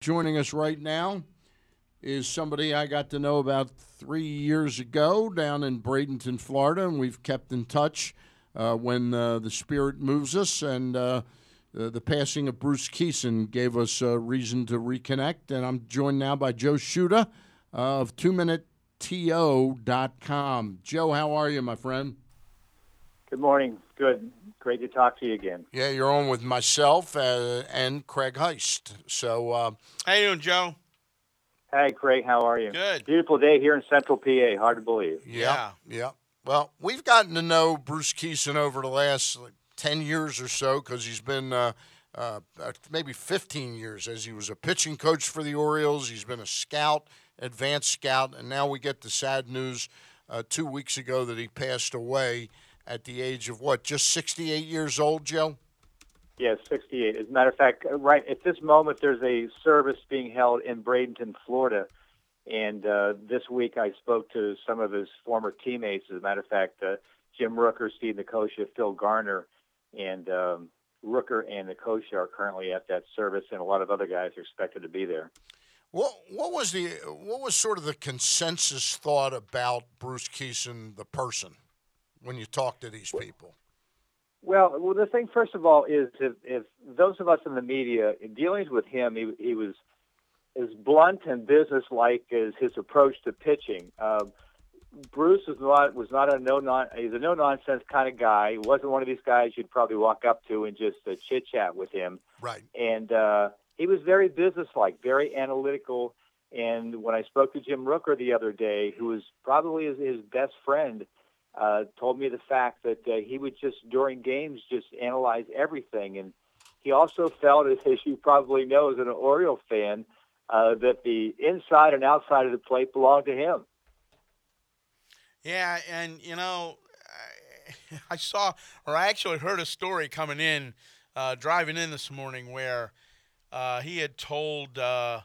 Joining us right now is somebody I got to know about three years ago down in Bradenton, Florida, and we've kept in touch uh, when uh, the spirit moves us. And uh, the, the passing of Bruce Kison gave us a reason to reconnect. And I'm joined now by Joe Shuta of 2minuteto.com. Joe, how are you, my friend? Good morning. Good. Great to talk to you again. Yeah, you're on with myself uh, and Craig Heist. So, uh, how you doing, Joe? Hey, Craig. How are you? Good. Beautiful day here in Central PA. Hard to believe. Yeah, yeah. yeah. Well, we've gotten to know Bruce Kison over the last like, ten years or so because he's been uh, uh, maybe 15 years as he was a pitching coach for the Orioles. He's been a scout, advanced scout, and now we get the sad news uh, two weeks ago that he passed away at the age of what, just 68 years old, Joe? Yes, 68. As a matter of fact, uh, right at this moment, there's a service being held in Bradenton, Florida. And uh, this week, I spoke to some of his former teammates. As a matter of fact, uh, Jim Rooker, Steve Nicosia, Phil Garner, and um, Rooker and Nicosia are currently at that service, and a lot of other guys are expected to be there. What what was the what was sort of the consensus thought about Bruce Kison, the person? When you talk to these people? Well, well, the thing first of all is if, if those of us in the media in dealings with him, he, he was as blunt and businesslike as his approach to pitching. Um, Bruce was not was not a no non he's a no nonsense kind of guy. He wasn't one of these guys you'd probably walk up to and just uh, chit chat with him. Right. And uh, he was very businesslike, very analytical. And when I spoke to Jim Rooker the other day, who was probably his, his best friend, uh, told me the fact that uh, he would just during games just analyze everything, and he also felt, as you probably know, as an Oriole fan, uh, that the inside and outside of the plate belonged to him. Yeah, and you know, I, I saw, or I actually heard a story coming in, uh, driving in this morning, where uh, he had told uh,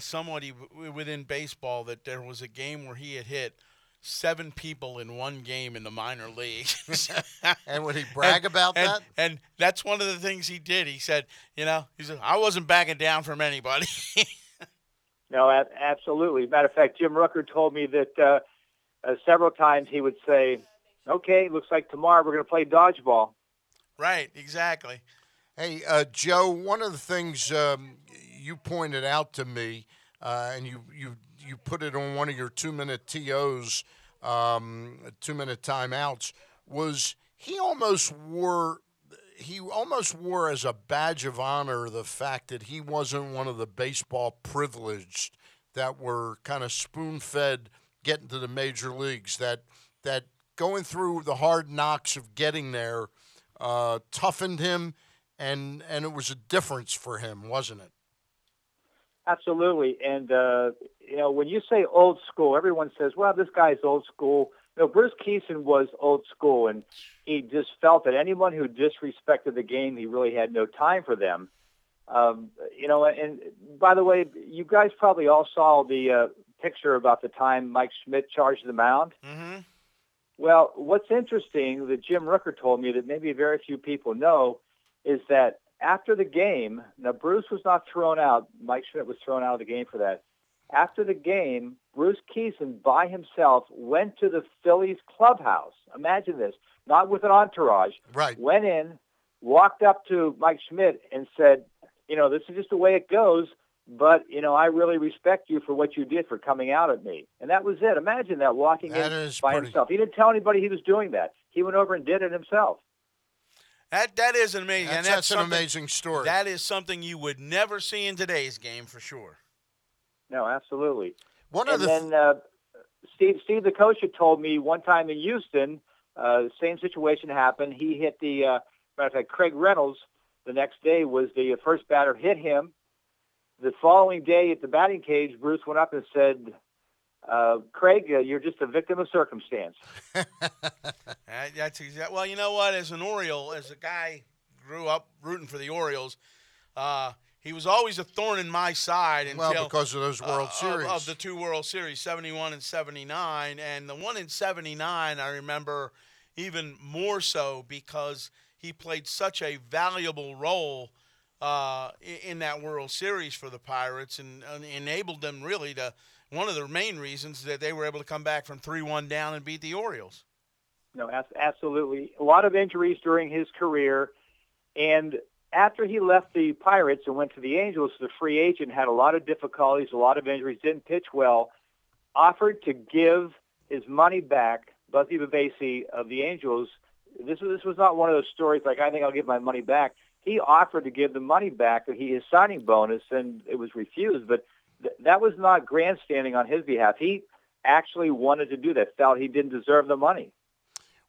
somebody within baseball that there was a game where he had hit seven people in one game in the minor leagues. and would he brag and, about and, that? And that's one of the things he did. He said, you know, he said, I wasn't backing down from anybody. no, absolutely. Matter of fact, Jim Rooker told me that uh, uh, several times he would say, okay, looks like tomorrow we're going to play dodgeball. Right, exactly. Hey, uh, Joe, one of the things um, you pointed out to me, uh, and you, you you put it on one of your two minute TOs, um, two minute timeouts, was he almost wore he almost wore as a badge of honor the fact that he wasn't one of the baseball privileged that were kind of spoon fed getting to the major leagues. That that going through the hard knocks of getting there uh, toughened him, and and it was a difference for him, wasn't it? Absolutely, and uh, you know when you say old school, everyone says, "Well, this guy's old school." No, Bruce Kison was old school, and he just felt that anyone who disrespected the game, he really had no time for them. Um, you know, and by the way, you guys probably all saw the uh, picture about the time Mike Schmidt charged the mound. Mm-hmm. Well, what's interesting that Jim Rooker told me that maybe very few people know is that after the game, now Bruce was not thrown out. Mike Schmidt was thrown out of the game for that. After the game, Bruce Kison by himself went to the Phillies clubhouse. Imagine this, not with an entourage. Right. Went in, walked up to Mike Schmidt and said, you know, this is just the way it goes, but, you know, I really respect you for what you did for coming out at me. And that was it. Imagine that walking that in by pretty... himself. He didn't tell anybody he was doing that. He went over and did it himself. That that is amazing. That's, and that's, that's an amazing story. That is something you would never see in today's game for sure. No, absolutely. One and of the then uh, Steve Steve Nicosia had told me one time in Houston, uh, the same situation happened. He hit the uh, matter of fact, Craig Reynolds. The next day was the first batter hit him. The following day at the batting cage, Bruce went up and said, uh, Craig, uh, you're just a victim of circumstance. That's exactly. Well, you know what? As an Oriole, as a guy grew up rooting for the Orioles, uh, he was always a thorn in my side until well because of those World uh, Series of, of, the two World Series, seventy one and seventy nine, and the one in seventy nine I remember even more so because he played such a valuable role uh, in that World Series for the Pirates and, and enabled them really to one of the main reasons that they were able to come back from 3-1 down and beat the Orioles. No, absolutely. A lot of injuries during his career. And after he left the Pirates and went to the Angels, the free agent had a lot of difficulties, a lot of injuries, didn't pitch well, offered to give his money back, Buzzie Bavasi of the Angels. This was, this was not one of those stories like, I think I'll give my money back. He offered to give the money back, he his signing bonus, and it was refused. But th- that was not grandstanding on his behalf. He actually wanted to do that, felt he didn't deserve the money.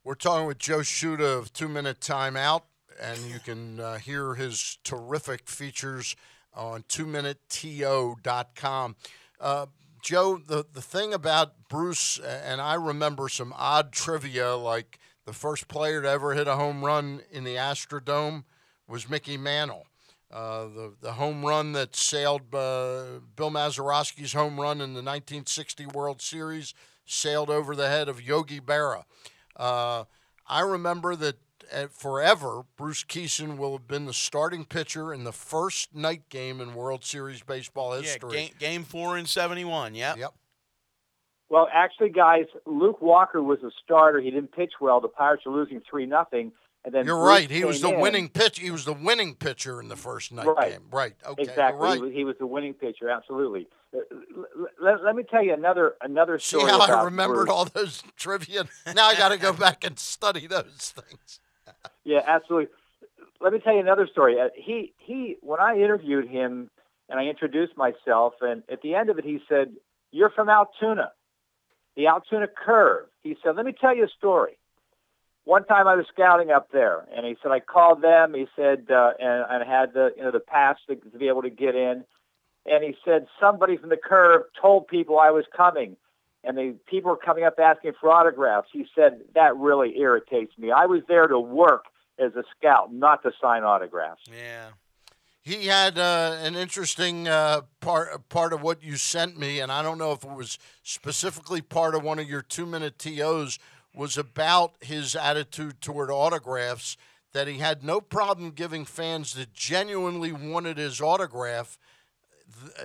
We're talking with Joe Shuta of Two Minute Timeout, and you can uh, hear his terrific features on twominuteto.com. Uh, Joe, the, the thing about Bruce, and I remember some odd trivia, like the first player to ever hit a home run in the Astrodome was Mickey Mantle. Uh, the, the home run that sailed uh, Bill Mazeroski's home run in the 1960 World Series sailed over the head of Yogi Berra. Uh, I remember that forever, Bruce Kison will have been the starting pitcher in the first night game in World Series baseball history. Yeah, game, game four in 71, yep. Yep. Well, actually, guys, Luke Walker was a starter. He didn't pitch well. The Pirates were losing 3 nothing. And then You're Bruce right. He was the in. winning pitch. He was the winning pitcher in the first night Right. game. Right. Okay. Exactly. Right. He, was, he was the winning pitcher. Absolutely. Uh, Let, let me tell you another another See story. how I remembered Bruce. all those trivia? Now I got to go back and study those things. Yeah, absolutely. Let me tell you another story. Uh, he he when I interviewed him and I introduced myself, and at the end of it, he said, "You're from Altoona, the Altoona Curve." He said, "Let me tell you a story." One time I was scouting up there, and he said I called them. He said uh, and, I had the you know the pass to, to be able to get in, and he said somebody from the Curve told people I was coming, and the people were coming up asking for autographs. He said that really irritates me. I was there to work as a scout, not to sign autographs. Yeah. He had uh, an interesting uh, part part of what you sent me, and I don't know if it was specifically part of one of your two minute tos. Was about his attitude toward autographs. That he had no problem giving fans that genuinely wanted his autograph,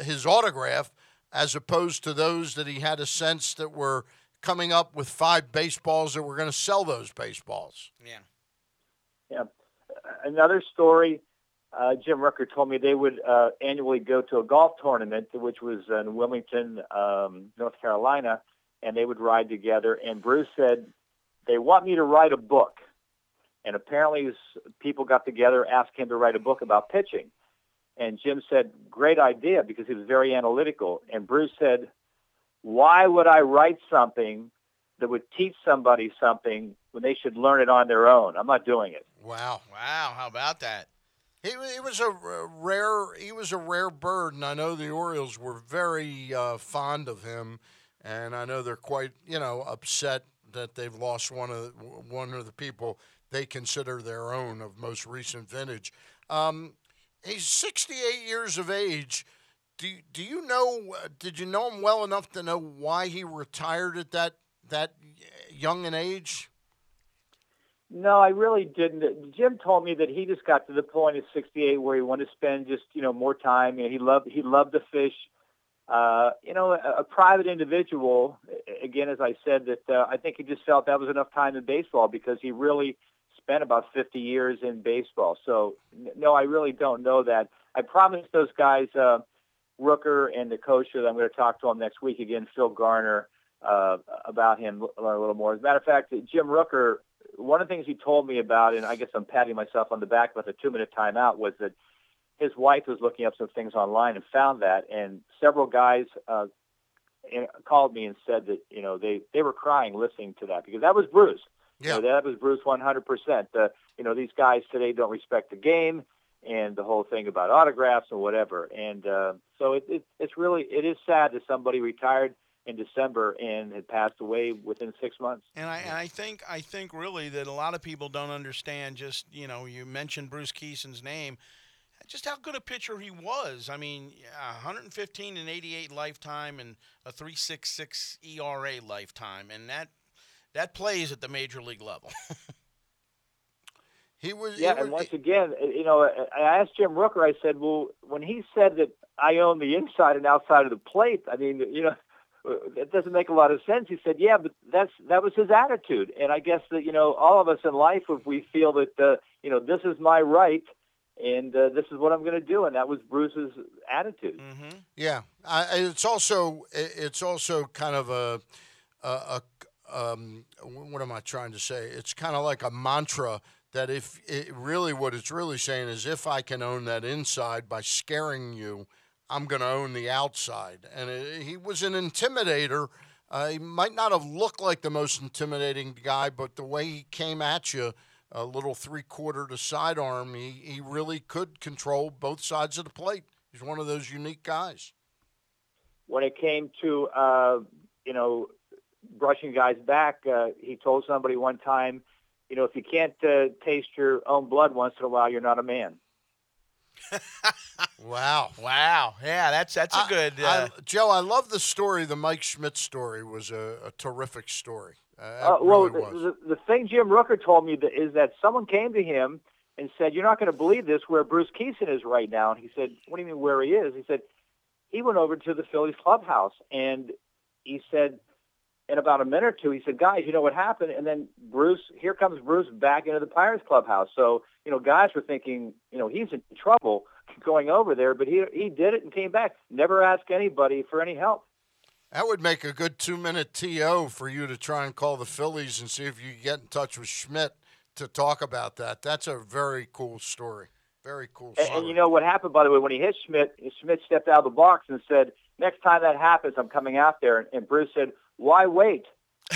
his autograph, as opposed to those that he had a sense that were coming up with five baseballs that were going to sell those baseballs. Yeah. Yeah. Another story. Uh, Jim Rooker told me they would uh, annually go to a golf tournament, which was in Wilmington, um, North Carolina, and they would ride together. And Bruce said, "They want me to write a book." And apparently, people got together, asked him to write a book about pitching. And Jim said, "Great idea," because he was very analytical. And Bruce said, "Why would I write something that would teach somebody something when they should learn it on their own? I'm not doing it." Wow. Wow. How about that? He, he was a rare he was a rare bird, and I know the Orioles were very uh, fond of him, and I know they're quite you know upset that they've lost one of the, one of the people they consider their own of most recent vintage. Um, he's 68 years of age. Do do you know? Did you know him well enough to know why he retired at that that young an age? No, I really didn't. Jim told me that he just got to the point at 68 where he wanted to spend just you know more time. You know, he loved he loved to fish. Uh, you know, a, a private individual. Again, as I said, that uh, I think he just felt that was enough time in baseball because he really spent about 50 years in baseball. So no, I really don't know that. I promised those guys, uh, Rooker and Nicosia, that I'm going to talk to him next week again, Phil Garner, uh, about him a little more. As a matter of fact, Jim Rooker one of the things he told me about, and I guess I'm patting myself on the back about the two minute timeout, was that his wife was looking up some things online and found that, and several guys uh, called me and said that you know they they were crying listening to that because that was Bruce. Yeah. Know, that was Bruce 100. percent uh, You know, these guys today don't respect the game and the whole thing about autographs and whatever. And uh, so it, it, it's really it is sad that somebody retired in December and had passed away within six months. And I, and I think I think really that a lot of people don't understand. Just you know, you mentioned Bruce Kison's name, just how good a pitcher he was. I mean, 115 and 88 lifetime and a 3.66 ERA lifetime, and that that plays at the major league level. He was. Yeah, he and was- once again, uh, you know, I asked Jim Rooker. I said, "Well, when he said that I own the inside and outside of the plate, I mean, you know, it doesn't make a lot of sense." He said, "Yeah, but that's that was his attitude." And I guess that you know, all of us in life, if we feel that uh, you know this is my right and uh, this is what I'm going to do, and that was Bruce's attitude. Mm-hmm. Yeah, I, it's also it's also kind of a, a, a um, what am I trying to say? It's kind of like a mantra that if it really what it's really saying is if I can own that inside by scaring you, I'm going to own the outside. And it, he was an intimidator. Uh, he might not have looked like the most intimidating guy, but the way he came at you, a little three quarter to sidearm, he, he really could control both sides of the plate. He's one of those unique guys. When it came to uh, you know brushing guys back, uh, he told somebody one time, you know, if you can't uh, taste your own blood once in a while, you're not a man. Wow. Wow. Yeah, that's that's a I- good. Uh, I, Joe, I love the story. The Mike Schmidt story was a, a terrific story. Uh, Uh, well, really the, the, the thing Jim Rooker told me that is that someone came to him and said, "You're not going to believe this where Bruce Kison is right now." And he said, "What do you mean where he is?" He said, "He went over to the Phillies clubhouse and he said." In about a minute or two, he said, "Guys, you know what happened?" And then Bruce, here comes Bruce back into the Pirates clubhouse. So, you know, guys were thinking, you know, he's in trouble going over there, but he he did it and came back. Never asked anybody for any help. that would make a good two minute TO for you to try and call the Phillies and see if you get in touch with Schmidt to talk about that. That's a very cool story. Very cool And, story. and you know what happened, by the way, when he hit Schmidt, Schmidt stepped out of the box and said, next time that happens, I'm coming out there. And, and Bruce said, why wait?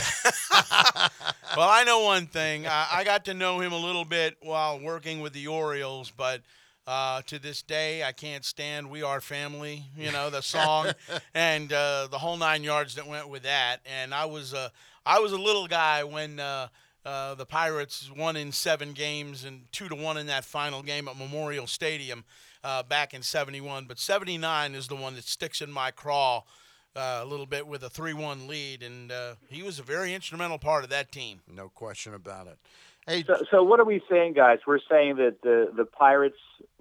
well, I know one thing. I, I got to know him a little bit while working with the Orioles, but uh, to this day, I can't stand "We Are Family." You know the song and uh, the whole nine yards that went with that. And I was uh, I was a little guy when uh, uh, the Pirates won in seven games and two to one in that final game at Memorial Stadium uh, back in '71. But '79 is the one that sticks in my craw uh, a little bit with a 3-1 lead, and uh, he was a very instrumental part of that team. no question about it. Hey, So, so what are we saying, guys? We're saying that the, the Pirates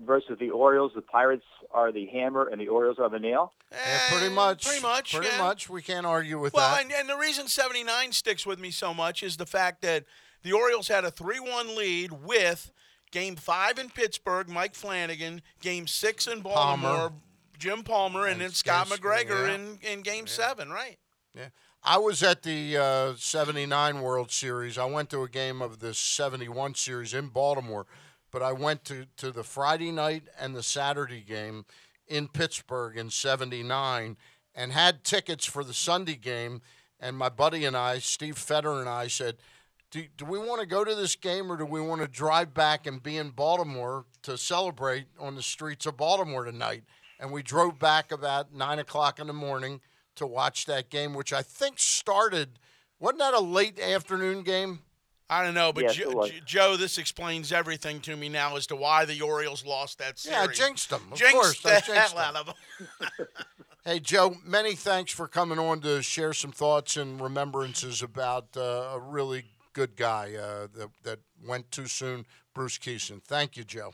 versus the Orioles, the Pirates are the hammer and the Orioles are the nail? yeah, pretty Eh, much. Pretty much. Pretty yeah. much. We can't argue with Well, that. and, and the reason 79 sticks with me so much is the fact that the Orioles had a 3 1 lead with game five in Pittsburgh, Mike Flanagan, game six in Baltimore, Palmer. Jim Palmer, and, And then Scott McGregor yeah. in, in game seven, right? Yeah. I was at the uh, 79 World Series. I went to a game of the 71 series in Baltimore, but I went to, to the Friday night and the Saturday game in Pittsburgh in 79 and had tickets for the Sunday game. And my buddy and I, Steve Fetter and I, said, do, do we want to go to this game or do we want to drive back and be in Baltimore to celebrate on the streets of Baltimore tonight? And we drove back about 9 o'clock in the morning to watch that game, which I think started, wasn't that a late afternoon game? I don't know, but Yes, Jo- it was. Jo- Joe, this explains everything to me now as to why the Orioles lost that series. Yeah, I jinxed them. Of Jinxed course, the I jinxed hell them. out of them. Hey, Joe, many thanks for coming on to share some thoughts and remembrances about uh, a really good guy uh, that, that went too soon, Bruce Kison. Thank you, Joe.